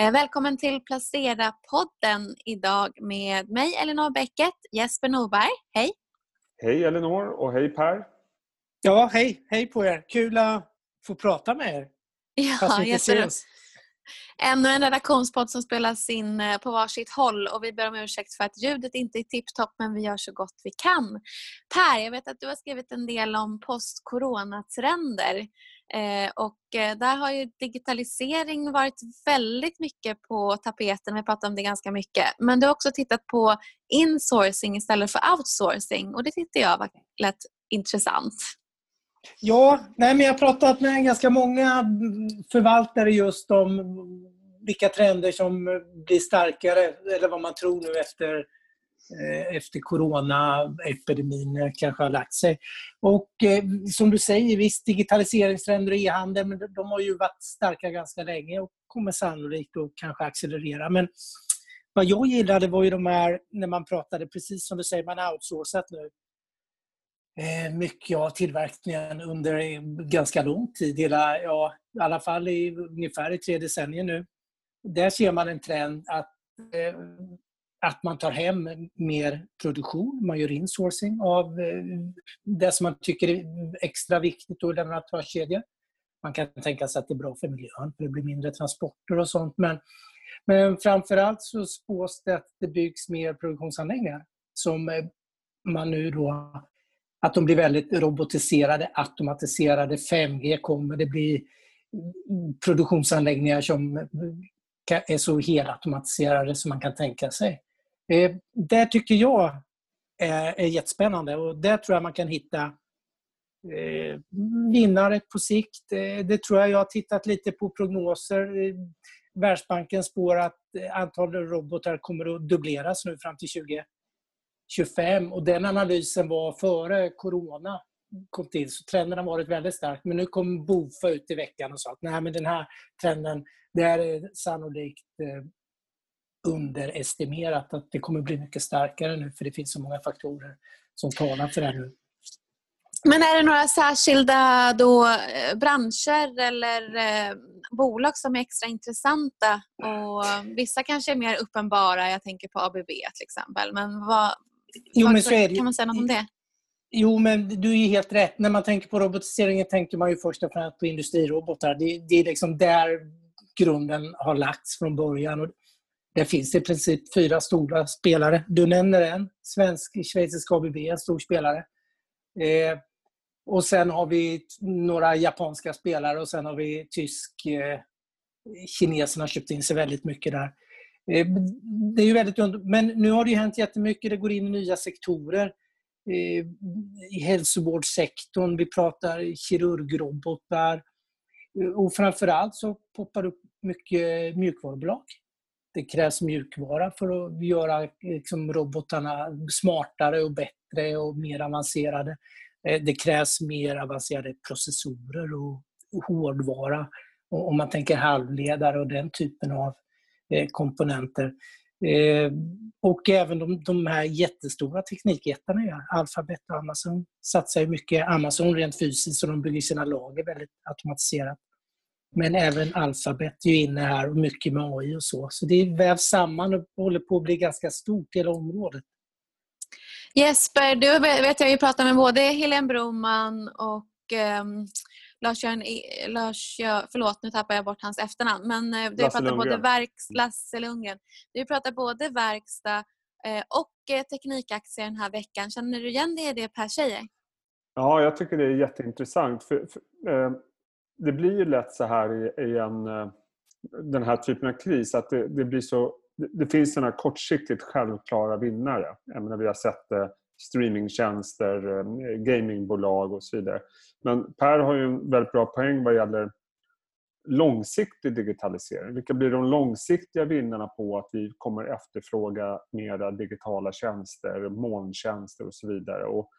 Eh, välkommen till Placera-podden idag med mig Elinor Bäcket, Jesper Norberg. Hej! Hej Elinor och hej Per! Ja, hej! Hej på er! Kul att få prata med er. Ja, jätteroligt. Ännu en redaktionspodd som spelas in eh, på varsitt håll och vi ber om ursäkt för att ljudet inte är tipptopp men vi gör så gott vi kan. Per, jag vet att du har skrivit en del om post-corona-trender eh, och eh, där har ju digitalisering varit väldigt mycket på tapeten. Vi pratar om det ganska mycket. Men du har också tittat på insourcing istället för outsourcing och det tyckte jag var lätt intressant. Ja, nej, men jag har pratat med ganska många förvaltare just om vilka trender som blir starkare eller vad man tror nu efter, Eh, efter coronaepidemin kanske har lagt sig. Och eh, som du säger, visst digitaliseringstrender och e-handel, men de har ju varit starka ganska länge och kommer sannolikt att kanske accelerera. Men vad jag gillade var ju de här, när man pratade, precis som du säger, man har outsourcat nu eh, mycket av tillverkningen under ganska lång tid. Hela, ja, I alla fall i ungefär i tre decennier nu. Där ser man en trend att, att man tar hem mer produktion. Man gör insourcing av eh, det som man tycker är extra viktigt i leverantörskedjor. Man kan tänka sig att det är bra för miljön, för det blir mindre transporter och sånt. Men, men framförallt så spås det att det byggs mer produktionsanläggningar som eh, man nu då att de blir väldigt robotiserade, automatiserade. 5G kommer, det blir produktionsanläggningar som eh, är så helautomatiserade som man kan tänka sig. Eh, det tycker jag eh, är, jättespännande och där tror jag man kan hitta eh, vinnare på sikt. Eh, det tror jag. Jag har tittat lite på prognoser. Eh, Världsbanken spår att antalet robotar kommer att dubbleras nu fram till 2025 och den analysen var före corona kom till. Så trenden har varit väldigt stark. Men nu kom Bofa ut i veckan och sa att nej, men den här trenden, det är sannolikt underestimerat att det kommer bli mycket starkare nu för det finns så många faktorer som talar för det nu. Men är det några särskilda då, eh, branscher eller eh, bolag som är extra intressanta? Och vissa kanske är mer uppenbara, jag tänker på ABB till exempel. Men vad, Jo, men så är det. Kan man säga något om det? Jo, men du är helt rätt. När man tänker på robotiseringen tänker man ju först och främst på industrirobotar. Det, det är liksom där grunden har lagts från början. Och det finns i princip fyra stora spelare. Du nämner en, svensk, schweizisk ABB, en stor spelare. Eh, och sen har vi några japanska spelare och sen har vi tysk... Eh, kineserna har köpt in sig väldigt mycket där. Eh, det är ju väldigt Men nu har det hänt jättemycket. Det går in i nya sektorer. Eh, I hälsovårdssektorn, vi pratar kirurgrobotar. Eh, och framförallt så poppar det upp mycket mjukvarubolag. Det krävs mjukvara för att göra liksom, robotarna smartare och bättre och mer avancerade. Eh, det krävs mer avancerade processorer och hårdvara. Om man tänker halvledare och den typen av eh, komponenter. Eh, och även de, de här jättestora teknikjättarna, Alphabet och Amazon, satsar mycket. Amazon rent fysiskt, så de bygger sina lager väldigt automatiserat. Men även Alphabet är inne här och mycket med AI och så. Så det vävs samman och håller på att bli ganska stort, hela området. Jesper, du vet jag ju pratat med både Helene Broman och um Lars-Göran, Lars, förlåt nu tappar jag bort hans efternamn, men eh, du pratar både verks, Lasse Lundgren. Du pratar både verkstad eh, och eh, teknikaktier den här veckan. Känner du igen det, det Per säger? Ja, jag tycker det är jätteintressant. För, för eh, det blir ju lätt så här i, i en, eh, den här typen av kris att det, det blir så det finns sådana kortsiktigt självklara vinnare. Jag menar, vi har sett det streamingtjänster, eh, gamingbolag och så vidare. Men Per har ju en väldigt bra poäng vad gäller långsiktig digitalisering. Vilka blir de långsiktiga vinnarna på att vi kommer efterfråga mera digitala tjänster, molntjänster och så vidare. Och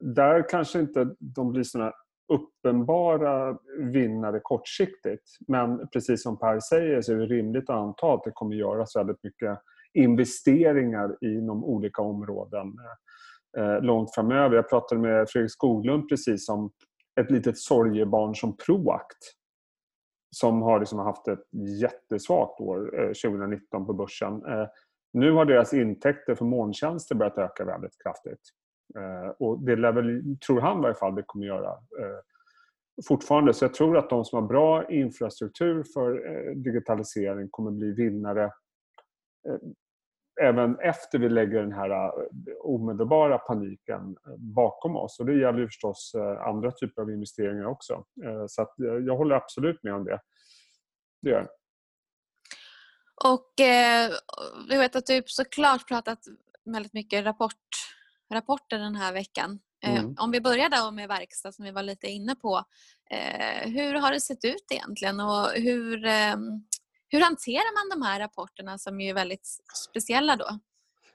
där kanske inte de blir sådana uppenbara vinnare kortsiktigt. Men precis som Per säger så är det rimligt att anta att det kommer göras väldigt mycket investeringar inom olika områden eh, långt framöver. Jag pratade med Fredrik Skoglund precis om ett litet sorgebarn som Proact. som har liksom haft ett jättesvagt år eh, 2019 på börsen. Eh, nu har deras intäkter för molntjänster börjat öka väldigt kraftigt. Eh, och det lär väl, tror han i varje fall, det kommer göra eh, fortfarande. Så jag tror att de som har bra infrastruktur för eh, digitalisering kommer bli vinnare även efter vi lägger den här omedelbara paniken bakom oss. Och det gäller ju förstås andra typer av investeringar också. Så att jag håller absolut med om det. Det gör jag. Och eh, jag vet att du såklart pratat väldigt mycket rapport, rapporter den här veckan. Mm. Om vi börjar då med verkstad som vi var lite inne på. Eh, hur har det sett ut egentligen och hur, eh, hur hanterar man de här rapporterna som är väldigt speciella då?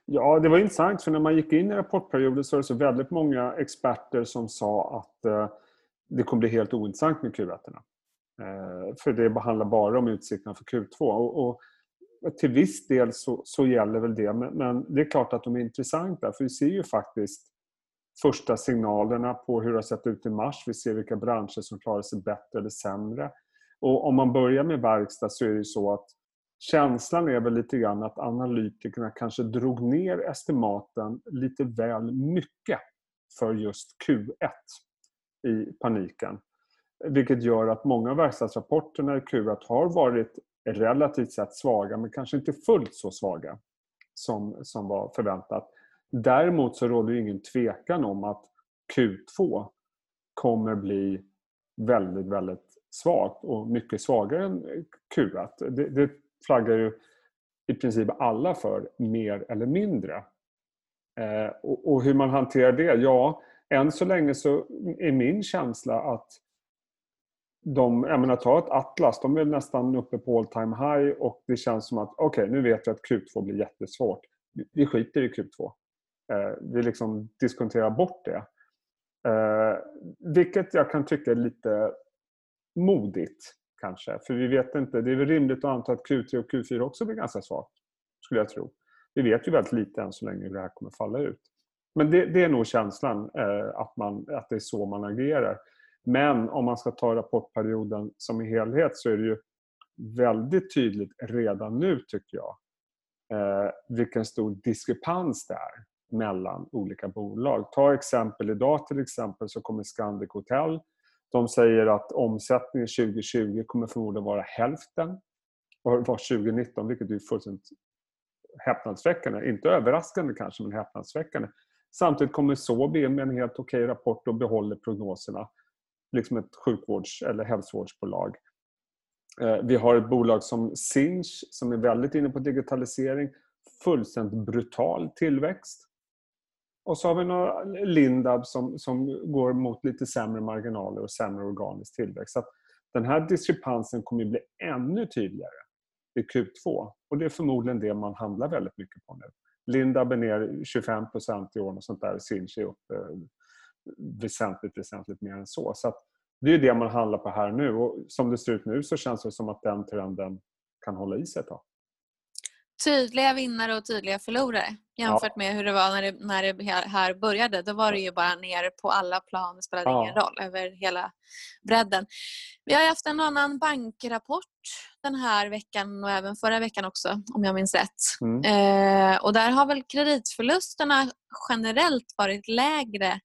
Ja, det var intressant för när man gick in i rapportperioden så var det så väldigt många experter som sa att eh, det kommer bli helt ointressant med Q1. Eh, för det handlar bara om utsikterna för Q2. Och, och till viss del så, så gäller väl det, men, men, det är klart att de är intressanta för vi ser ju faktiskt första signalerna på hur det har sett ut i mars. Vi ser vilka branscher som klarar sig bättre eller sämre. Och om man börjar med verkstad så är det ju så att känslan är väl lite grann att analytikerna kanske drog ner estimaten lite väl mycket för just Q1 i paniken. Vilket gör att många av verkstadsrapporterna i Q1 har varit relativt sett svaga men kanske inte fullt så svaga som, som var förväntat. Däremot så råder det ingen tvekan om att Q2 kommer bli väldigt, väldigt svagt och mycket svagare än Q1. Det, det flaggar ju i princip alla för, mer eller mindre. Eh, och, och, hur man hanterar det? Ja, än så länge så är min känsla att de, jag menar ta ett Atlas, de är nästan uppe på all time high och det känns som att okej, okay, nu vet vi att Q2 blir jättesvårt. Vi skiter i Q2. Eh, vi liksom diskonterar bort det. Eh, vilket jag kan tycka är lite modigt kanske. För vi vet inte. Det är väl rimligt att anta att Q3 och Q4 också blir ganska svagt. Skulle jag tro. Vi vet ju väldigt lite än så länge hur det här kommer falla ut. Men det, det är nog känslan eh, att, man, att det är så man agerar. Men om man ska ta rapportperioden som helhet så är det ju väldigt tydligt redan nu tycker jag eh, vilken stor diskrepans det är mellan olika bolag. Ta exempel idag till exempel så kommer Scandic Hotel de säger att omsättningen 2020 kommer förmodligen vara hälften och det var 2019, vilket är fullständigt häpnadsväckande. Inte överraskande kanske, men häpnadsväckande. Samtidigt kommer Sobi med en helt okej rapport och behåller prognoserna. Liksom ett sjukvårds eller hälsovårdsbolag. Eh, vi har ett bolag som Sinch som är väldigt inne på digitalisering. Fullständigt brutal tillväxt. Och så har vi några Lindab som, som går mot lite sämre marginaler och sämre organisk tillväxt. Så den här diskrepansen kommer att bli ännu tydligare i Q2. Och det är förmodligen det man handlar väldigt mycket på nu. Lindab är ner 25% i år och sånt där. Sinch är upp eh, väsentligt, väsentligt mer än så. Så det är det man handlar på här nu. Och som det ser ut nu så känns det som att den trenden kan hålla i sig ett tag tydliga vinnare och tydliga förlorare jämfört ja. med hur det var när det, när det här började. Då var det ju bara ner på alla plan. Det spelade ja. ingen roll över hela bredden. Vi har haft en annan bankrapport den här veckan och även förra veckan också om jag minns rätt. Mm. Eh, och där har väl kreditförlusterna generellt varit lägre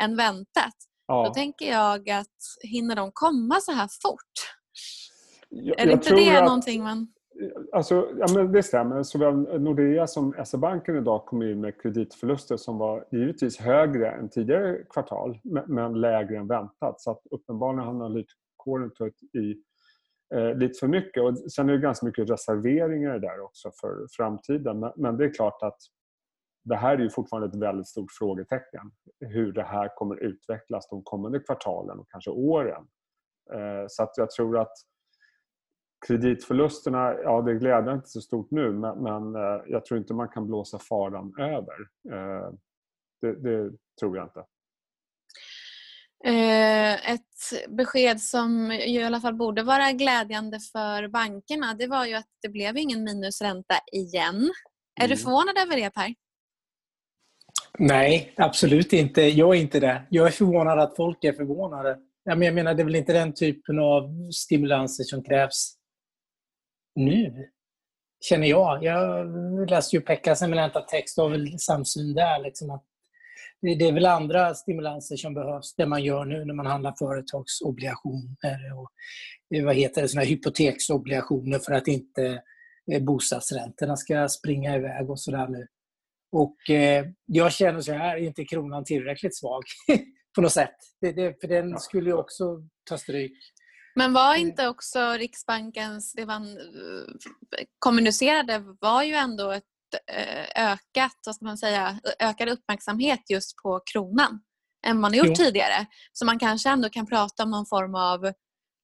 än väntat. Ja. Då tänker jag att hinner de komma så här fort? Jag, är det inte det att... någonting man... Alltså, ja, men det stämmer. Såväl Nordea som SE-banken idag kom in med kreditförluster som var givetvis högre än tidigare kvartal men lägre än väntat. Så att uppenbarligen har analytikkåren tagit i eh, lite för mycket. Och sen är det ganska mycket reserveringar där också för framtiden. Men, men det är klart att det här är ju fortfarande ett väldigt stort frågetecken. Hur det här kommer utvecklas de kommande kvartalen och kanske åren. Eh, så att jag tror att Kreditförlusterna, ja det gläder inte så stort nu men, men eh, jag tror inte man kan blåsa faran över. Eh, det, det tror jag inte. Ett besked som i alla fall borde vara glädjande för bankerna det var ju att det blev ingen minusränta igen. Mm. Är du mm. förvånad över det Per? Nej, absolut inte. Jag är inte det. Jag är förvånad att folk är förvånade. jag menar, det är väl inte den typen av stimulanser som krävs nu, känner jag. Jag läste ju Pekkas eminenta text och har väl samsyn där. Liksom, att det är väl andra stimulanser som behövs, det man gör nu när man handlar företagsobligationer och eh, vad heter det, såna hypoteksobligationer för att inte eh, bostadsräntorna ska springa iväg och sådär nu. Och eh, jag känner så här, är inte kronan tillräckligt svag på något sätt? Det, det, för den skulle ju också ta stryk. Men var inte också Riksbankens, det man kommunicerade var ju ändå ett Eh, ökat, vad ska man säga, ökad uppmärksamhet just på kronan än man har gjort jo. tidigare. Så man kanske ändå kan prata om någon form av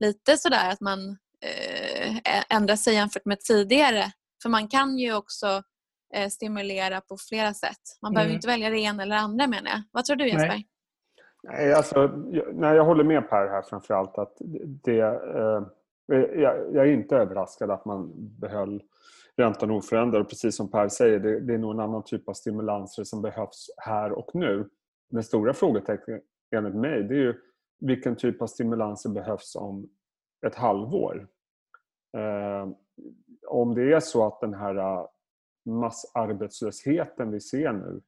lite sådär att man eh, ändrar sig jämfört med tidigare. För man kan ju också eh, stimulera på flera sätt. Man mm. behöver inte välja det ena eller andra menar jag. Vad tror du Jesper? Nej. Nej, alltså, jag, jag håller med Per här framförallt att det, eh, jag, jag, är inte överraskad att man behöll räntan oförändrad. precis som Per säger, det, det är nog en annan typ av stimulanser som behövs här och nu. Den stora frågetecknet enligt mig det är ju vilken typ av stimulanser behövs om ett halvår. Eh, om det är så att den här eh, massarbetslösheten vi ser nu,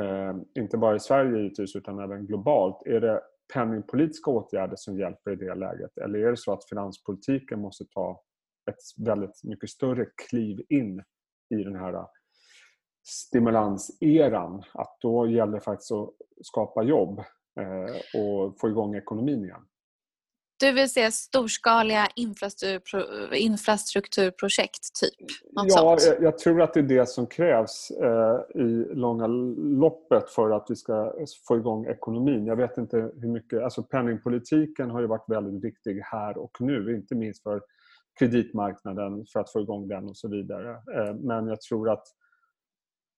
eh, inte bara i Sverige givetvis utan även globalt, är det penningpolitiska åtgärder som hjälper i det läget? Eller är det så att finanspolitiken måste ta ett väldigt mycket större kliv in i den här eh, stimulanseran. Att då gäller det faktiskt att skapa jobb eh, och få igång ekonomin igen. Du vill se storskaliga infrastrukturprojekt, typ? Något ja, sånt. jag tror att det är det som krävs eh, i långa loppet för att vi ska få igång ekonomin. Jag vet inte hur mycket... Alltså penningpolitiken har ju varit väldigt viktig här och nu, inte minst för kreditmarknaden för att få igång den och så vidare. Eh, men jag tror att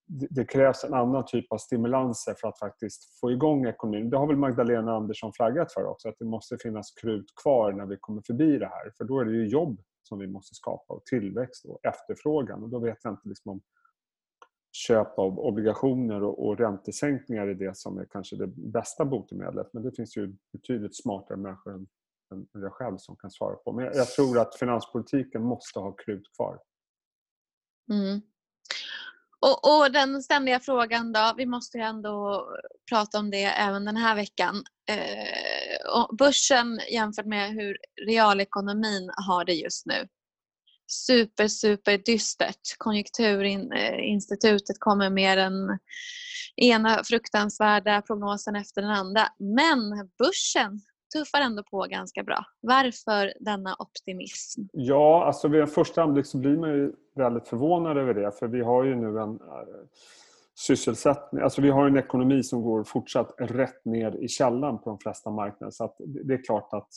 det krävs en annan typ av stimulanser för att faktiskt få igång ekonomin. Det har väl Magdalena Andersson flaggat för också, att det måste finnas krut kvar när vi kommer förbi det här. För då är det ju jobb som vi måste skapa och tillväxt och efterfrågan. Och då vet jag inte liksom om köp av obligationer och, och räntesänkningar är det som är kanske det bästa botemedlet. Men det finns ju betydligt smartare människor än än jag själv som kan svara på. Men jag tror att finanspolitiken måste ha krut kvar. Mm. Och, och, den ständiga frågan då, vi måste ju ändå prata om det även den här veckan. Eh, börsen jämfört med hur realekonomin har det just nu. Super, super dystert. Konjunkturinstitutet kommer med den ena fruktansvärda prognosen efter den andra. Men börsen tuffar ändå på ganska bra. Varför denna optimism? Ja, alltså vid en första anblick så blir man ju väldigt förvånad över det. För vi har ju nu en eh, sysselsättning, alltså vi har en ekonomi som går fortsatt rätt ner i källan på de flesta marknader. Så att det är klart att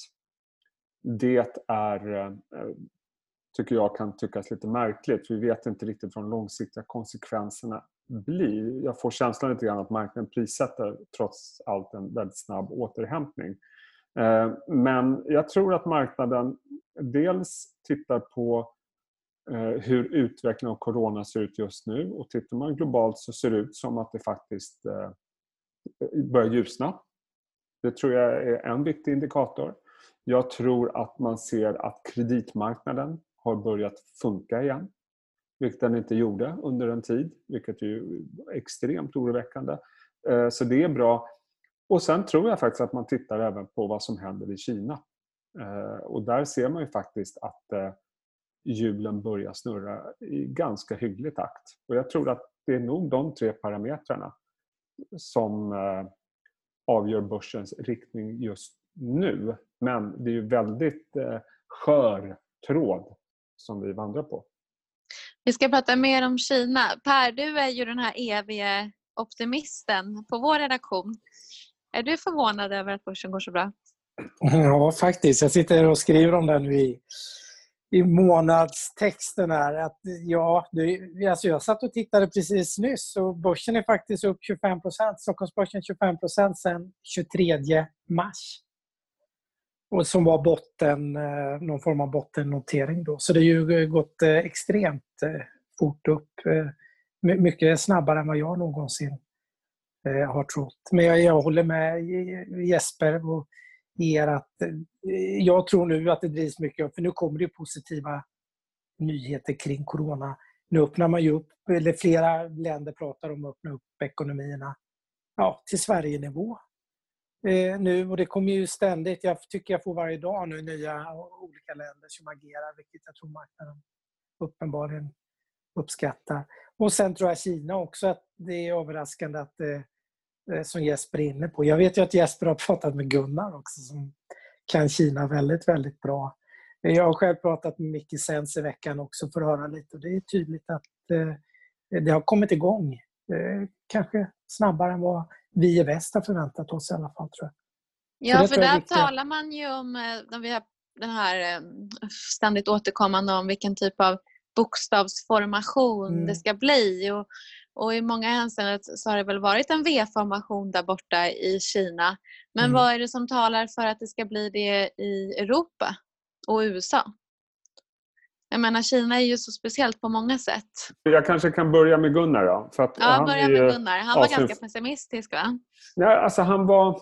det är, eh, tycker jag kan tyckas lite märkligt. Vi vet inte riktigt vad de långsiktiga konsekvenserna blir. Jag får känslan lite grann att marknaden prissätter trots allt en väldigt snabb återhämtning. Eh, men jag tror att marknaden dels tittar på eh, hur utvecklingen av corona ser ut just nu och tittar man globalt så ser det ut som att det faktiskt eh, börjar ljusna. Det tror jag är en viktig indikator. Jag tror att man ser att kreditmarknaden har börjat funka igen. Vilket den inte gjorde under en tid, vilket är extremt oroväckande. Så det är bra. Och sen tror jag faktiskt att man tittar även på vad som händer i Kina. Eh, och där ser man ju faktiskt att eh, hjulen börjar snurra i ganska hygglig takt. Och jag tror att det är nog de tre parametrarna som eh, avgör börsens riktning just nu. Men det är ju väldigt skör tråd som vi vandrar på. Vi ska prata mer om Kina. Per, du är ju den här eviga optimisten på vår redaktion. Är du förvånad över att börsen går så bra? Ja, faktiskt. Jag sitter och skriver om det nu i, i månadstexten. Här, att, ja, det, alltså jag satt och tittade precis nyss och börsen är faktiskt upp 25% Stockholmsbörsen 25% sedan 23 mars. Och som var botten, eh, någon form av bottennotering. Då. Så det har ju gått eh, extremt eh, fort upp. Mycket snabbare än vad jag någonsin Eh, har trott. Men jag, jag håller med Jesper. Och er att eh, jag tror nu att det drivs mycket för nu kommer det positiva nyheter kring corona. Nu öppnar man ju upp, eller flera länder pratar om att öppna upp ekonomierna ja, till Sverige-nivå. Eh, nu, och det kommer ju ständigt, jag tycker jag får varje dag nu nya olika länder som agerar, vilket jag tror marknaden uppenbarligen uppskattar. Och sen tror jag Kina också att det är överraskande att det, eh, som Jesper är inne på. Jag vet ju att Jesper har pratat med Gunnar också som kan Kina väldigt, väldigt bra. Jag har själv pratat med Micke Sens i veckan också för att höra lite och det är tydligt att eh, det har kommit igång. Eh, kanske snabbare än vad vi i väst har förväntat oss i alla fall tror jag. Ja, för där talar man ju om, när vi har den här ständigt återkommande om vilken typ av bokstavsformation mm. det ska bli. Och, och I många hänseenden så har det väl varit en V-formation där borta i Kina. Men mm. vad är det som talar för att det ska bli det i Europa och USA? Jag menar Kina är ju så speciellt på många sätt. Jag kanske kan börja med Gunnar då. För att ja, han börja med Gunnar. Han var Asien... ganska pessimistisk va? Ja, alltså han var...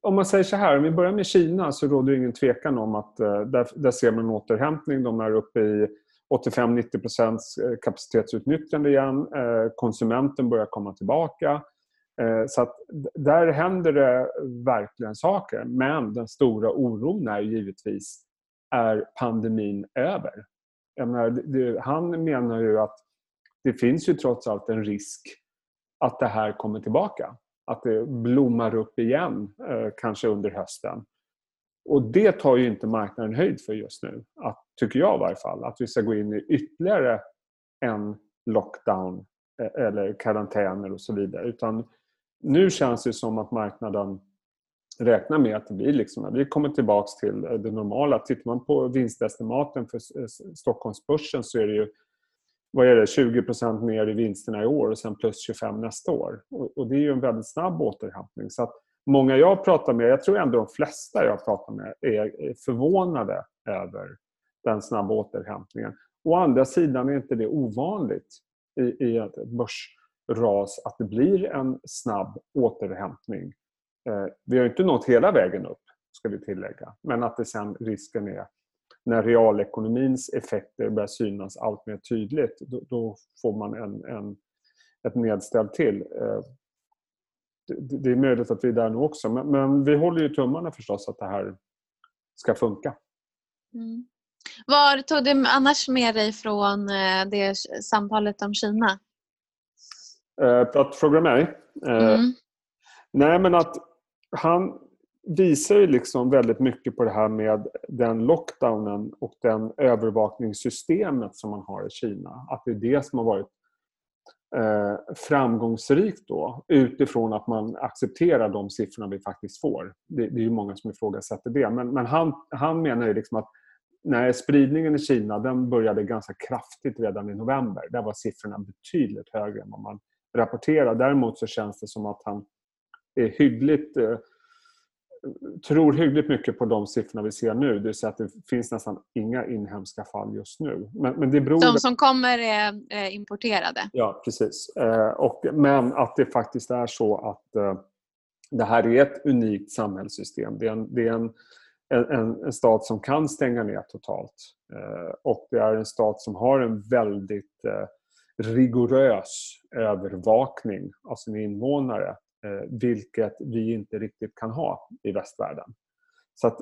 Om man säger så här, om vi börjar med Kina så råder det ingen tvekan om att uh, där, där ser man en återhämtning. De är uppe i 85-90 procents eh, kapacitetsutnyttjande igen. Eh, konsumenten börjar komma tillbaka. Eh, så att där händer det verkligen saker. Men den stora oron är givetvis, är pandemin över? Menar, det, han menar ju att det finns ju trots allt en risk att det här kommer tillbaka. Att det blommar upp igen, kanske under hösten. Och det tar ju inte marknaden höjd för just nu. Att, tycker jag i varje fall. Att vi ska gå in i ytterligare en lockdown eh, eller karantäner och så vidare. Utan nu känns det som att marknaden räknar med att det blir liksom, vi kommer tillbaka till eh, det normala. Tittar man på vinstestimaten för Stockholmsbörsen så är det ju vad är det, 20% ner i vinsterna i år och sen plus 25 nästa år. Och, och det är ju en väldigt snabb återhämtning. Så att många jag pratar med, jag tror ändå de flesta jag pratar med är förvånade över den snabba återhämtningen. Å andra sidan är inte det ovanligt i, i ett börsras att det blir en snabb återhämtning. Eh, vi har inte nått hela vägen upp, ska vi tillägga. Men att det sen risken är när realekonomins effekter börjar synas allt mer tydligt, då, då får man en, en, ett nedställ till. Eh, det är möjligt att vi är där nu också. Men, men, vi håller ju tummarna förstås att det här ska funka. Mm. Var tog du annars med dig från eh, det samtalet om Kina? Eh, att fråga mig? Eh, mm. Nej, men att han visar ju liksom väldigt mycket på det här med den lockdownen och den övervakningssystemet som man har i Kina. Att det är det som har varit Eh, framgångsrikt då utifrån att man accepterar de siffrorna vi faktiskt får. Det, det är ju många som ifrågasätter det. Men, men han, han menar ju liksom att nej, spridningen i Kina den började ganska kraftigt redan i november. Där var siffrorna betydligt högre än vad man rapporterar. Däremot så känns det som att han är hyggligt eh, tror hyggligt mycket på de siffrorna vi ser nu. Det vill säga att det finns nästan inga inhemska fall just nu. Men, men det beror... De som kommer är importerade? Ja, precis. Eh, och, men att det faktiskt är så att eh, det här är ett unikt samhällssystem. Det är en, det är en, en, en stat som kan stänga ner totalt. Eh, och det är en stat som har en väldigt rigorös övervakning av sina invånare Eh, vilket vi inte riktigt kan ha i västvärlden. Så att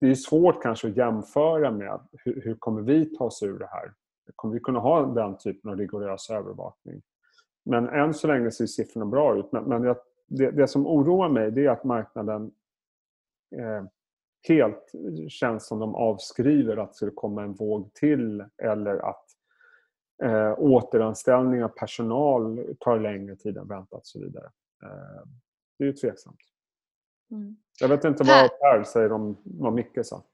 det är svårt kanske att jämföra med hur, hur kommer vi ta oss ur det här? Kommer vi kunna ha den typen av rigorös övervakning? Men än så länge ser siffrorna bra ut. Men, men jag, det, det, som oroar mig det är att marknaden eh, helt känns som de avskriver att det skulle komma en våg till eller att eh, återanställning av personal tar längre tid än väntat och så vidare. Eh, det är ju tveksamt. Mm. Jag vet inte vad Per säger om vad Micke sa.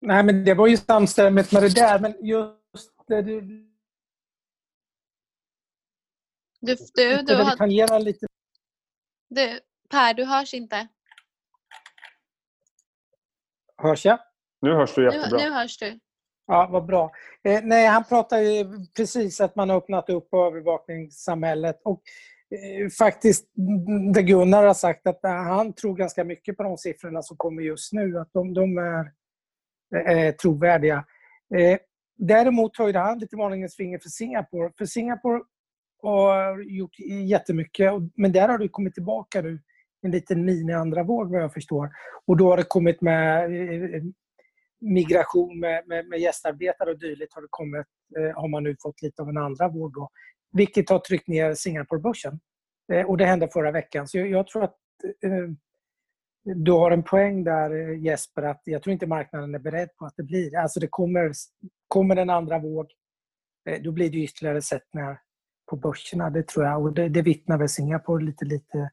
Nej, men det var ju samstämmigt med det där, men just det du... Du, du, du, har... tangera lite... Du, Per, du hörs inte. Hörs jag? Nu hörs du jättebra. Nu, nu hörs du. Ja, vad bra. Eh, nej, han pratar ju precis att man har öppnat upp övervakningssamhället. Och Eh, faktiskt mm, det Gunnar har sagt att eh, han tror ganska mycket på de siffrorna som kommer just nu. Att de, de är, är trovärdiga. Eh, däremot höjde han lite varningens finger för Singapore. För Singapore har gjort jättemycket, men där har det kommit tillbaka nu en liten mini-andra våg vad jag förstår. Och då har det kommit med eh, migration med, med, med gästarbetare och dylikt har, det kommit, eh, har man nu fått lite av en andra våg. Då, vilket har tryckt ner Singapore-börsen. Eh, och det hände förra veckan. Så jag, tror att eh, du har en poäng där eh, Jesper, att jag tror inte marknaden är beredd på att det blir. Alltså det kommer, kommer en andra våg, då blir det ytterligare sättningar på börserna. Det tror jag. Och det, det vittnar väl Singapore lite, lite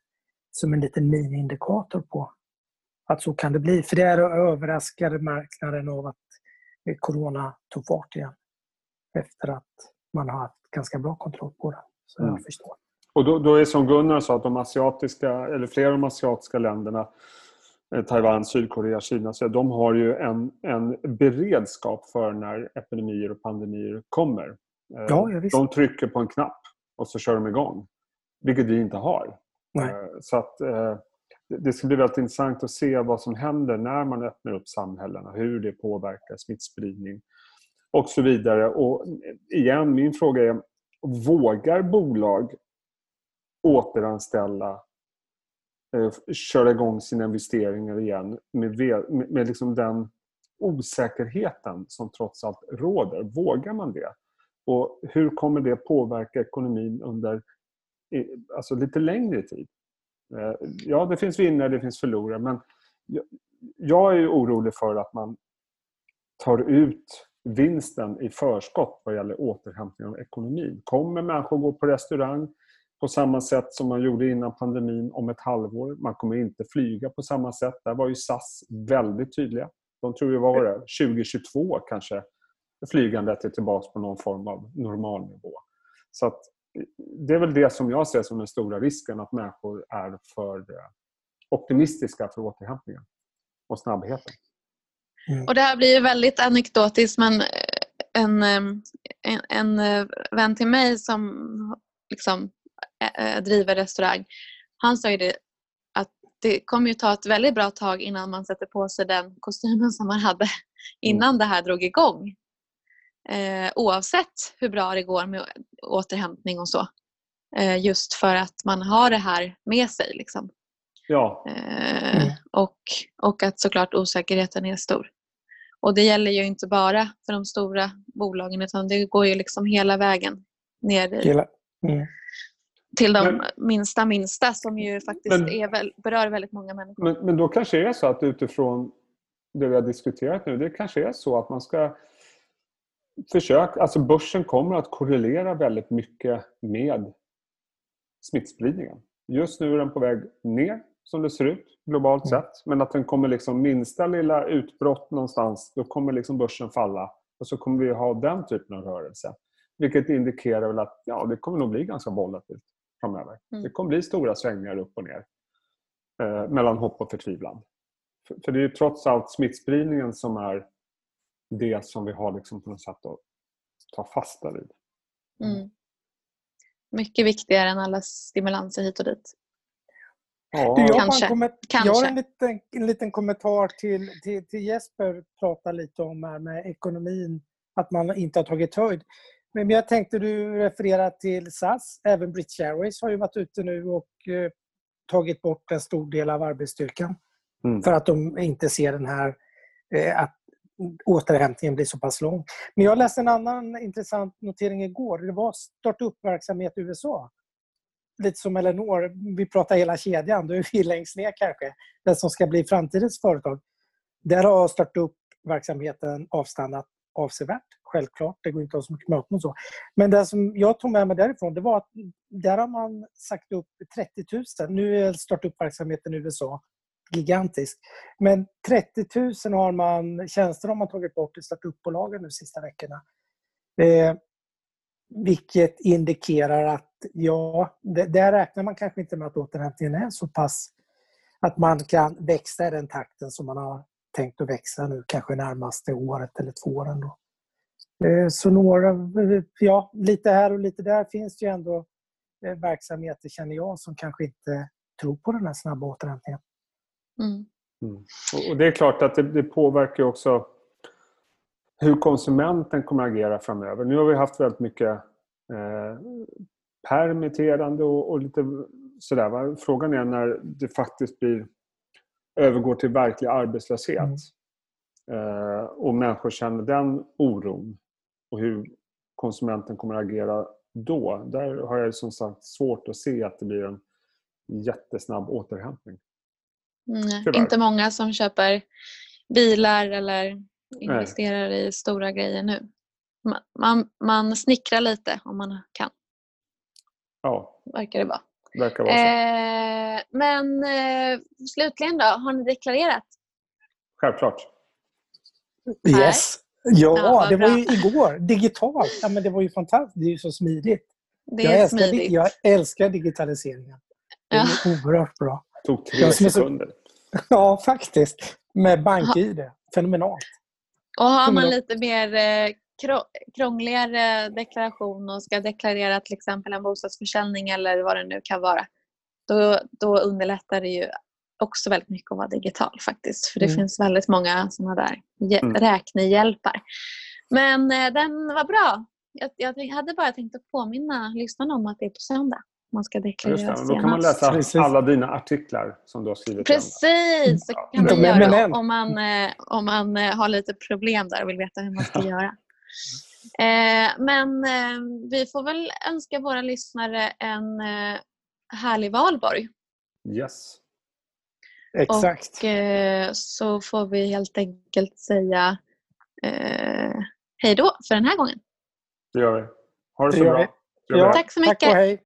som en liten miniindikator på att så kan det bli. För det är överraskade marknaden av att corona tog fart igen. Efter att man har haft ganska bra kontroll på det. Så mm. jag förstår. Och då, då är som Gunnar sa att de asiatiska, eller flera av de asiatiska länderna eh, Taiwan, Sydkorea, Kina, så de har ju en, en beredskap för när epidemier och pandemier kommer. Eh, ja, de trycker på en knapp och så kör de igång. Vilket vi inte har. Nej. Eh, så att det ska bli väldigt intressant att se vad som händer när man öppnar upp samhällena, hur det påverkar smittspridning och så vidare. Och igen, min fråga är, vågar bolag återanställa, eh, köra igång sina investeringar igen med, med, med liksom den osäkerheten som trots allt råder? Vågar man det? Och hur kommer det påverka ekonomin under alltså lite längre tid? Eh, ja, det finns vinnare, det finns förlorare, men jag är orolig för att man tar ut vinsten i förskott vad gäller återhämtning av ekonomin. Kommer människor gå på restaurang på samma sätt som man gjorde innan pandemin om ett halvår? Man kommer inte flyga på samma sätt. Där var ju SAS väldigt tydliga. De tror ju, vad var det, 2022 kanske flygandet är tillbaka på någon form av normalnivå. Så att det är väl det som jag ser som den stora risken, att människor är för eh, optimistiska för återhämtningen och snabbheten. Mm. Och det här blir ju väldigt anekdotiskt men eh, en, en, en eh, vän till mig som liksom driver restaurang, han sa ju det att det kommer ju ta ett väldigt bra tag innan man sätter på sig den kostymen som man hade mm. innan mm. det här drog igång eh, oavsett hur bra det går med återhämtning och så. Eh, just för att man har det här med sig. Liksom. Ja. Eh, mm. och, och att såklart osäkerheten är stor. Och det gäller ju inte bara för de stora bolagen utan det går ju liksom hela vägen ner i, hela. Mm. till de men, minsta minsta som ju faktiskt men, är väl, berör väldigt många människor. Men, men då kanske det är så att utifrån det vi har diskuterat nu, det kanske är så att man ska försök, alltså börsen kommer att korrelera väldigt mycket med smittspridningen. Just nu är den på väg ner som det ser ut globalt mm. sett. Men att den kommer liksom minsta lilla utbrott någonstans, då kommer liksom börsen falla. Och så kommer vi ha den typen av rörelse. Vilket indikerar väl att ja, det kommer nog bli ganska volatilt framöver. Mm. Det kommer bli stora svängningar upp och ner. Eh, mellan hopp och förtvivlan. För, för det är ju trots allt smittspridningen som är det som vi har liksom på något sätt att ta fasta vid. Mm. Mycket viktigare än alla stimulanser hit och dit. Ja. Du, jag, Kanske. Har Kanske. jag har en liten, en liten kommentar till, till, till Jesper pratade lite om här med ekonomin, att man inte har tagit höjd. Men jag tänkte du referera till SAS. Även British Airways har ju varit ute nu och eh, tagit bort en stor del av arbetsstyrkan. Mm. För att de inte ser den här eh, att återhämtningen blir så pass lång. Men jag läste en annan intressant notering igår. Det var startup-verksamhet i USA. Lite som Eleanor, vi pratar hela kedjan, då är vi längst ner kanske. Den som ska bli framtidens företag. Där har startup-verksamheten avstannat avsevärt. Självklart, det går inte att ha så mycket möten och så. Men det som jag tog med mig därifrån, det var att där har man sagt upp 30 000. Nu är startup-verksamheten i USA gigantisk. Men 30 000 har man, tjänster har man tagit bort i startupbolagen de sista veckorna. Eh, vilket indikerar att ja, det, där räknar man kanske inte med att återhämtningen är så pass att man kan växa i den takten som man har tänkt att växa nu, kanske närmaste året eller två åren. Då. Eh, så några, ja, lite här och lite där finns det ju ändå eh, verksamheter, känner jag, som kanske inte tror på den här snabba återhämtningen. Mm. Mm. Och det är klart att det, det påverkar också hur konsumenten kommer att agera framöver. Nu har vi haft väldigt mycket eh, permitterande och, och lite sådär. Va? Frågan är när det faktiskt blir, övergår till verklig arbetslöshet. Mm. Eh, och människor känner den oron och hur konsumenten kommer att agera då. Där har jag som sagt svårt att se att det blir en jättesnabb återhämtning. Mm, inte många som köper bilar eller investerar Nej. i stora grejer nu. Man, man, man snickrar lite om man kan. Ja. Verkar det vara. Verkar vara så. Eh, men eh, slutligen då, har ni deklarerat? Självklart. Yes. Ja, ja det var ju igår. Digitalt. Ja, men det var ju fantastiskt. Det är ju så smidigt. Det är jag, älskar, smidigt. jag älskar digitaliseringen. Det är ja. oerhört bra. Det tog tre sekunder. Ja, faktiskt. Med bank-id. Fenomenalt. Och har man lite mer eh, krångligare deklaration och ska deklarera till exempel en bostadsförsäljning eller vad det nu kan vara, då, då underlättar det ju också väldigt mycket att vara digital faktiskt. För det mm. finns väldigt många sådana där mm. räknehjälpar. Men eh, den var bra. Jag, jag, hade bara tänkt att påminna lyssnarna om att det är på söndag man ska deklarera senast. Då kan man läsa Precis. alla dina artiklar som du har skrivit. Precis, så kan man göra om man, eh, om man eh, har lite problem där och vill veta hur man ska göra. Eh, men vi får väl önska våra lyssnare en härlig valborg. Yes. Exakt. Och så får vi helt enkelt säga hej då för den här gången. Det gör vi. Ha det så det bra. Ja, Tack så mycket. Tack och hej.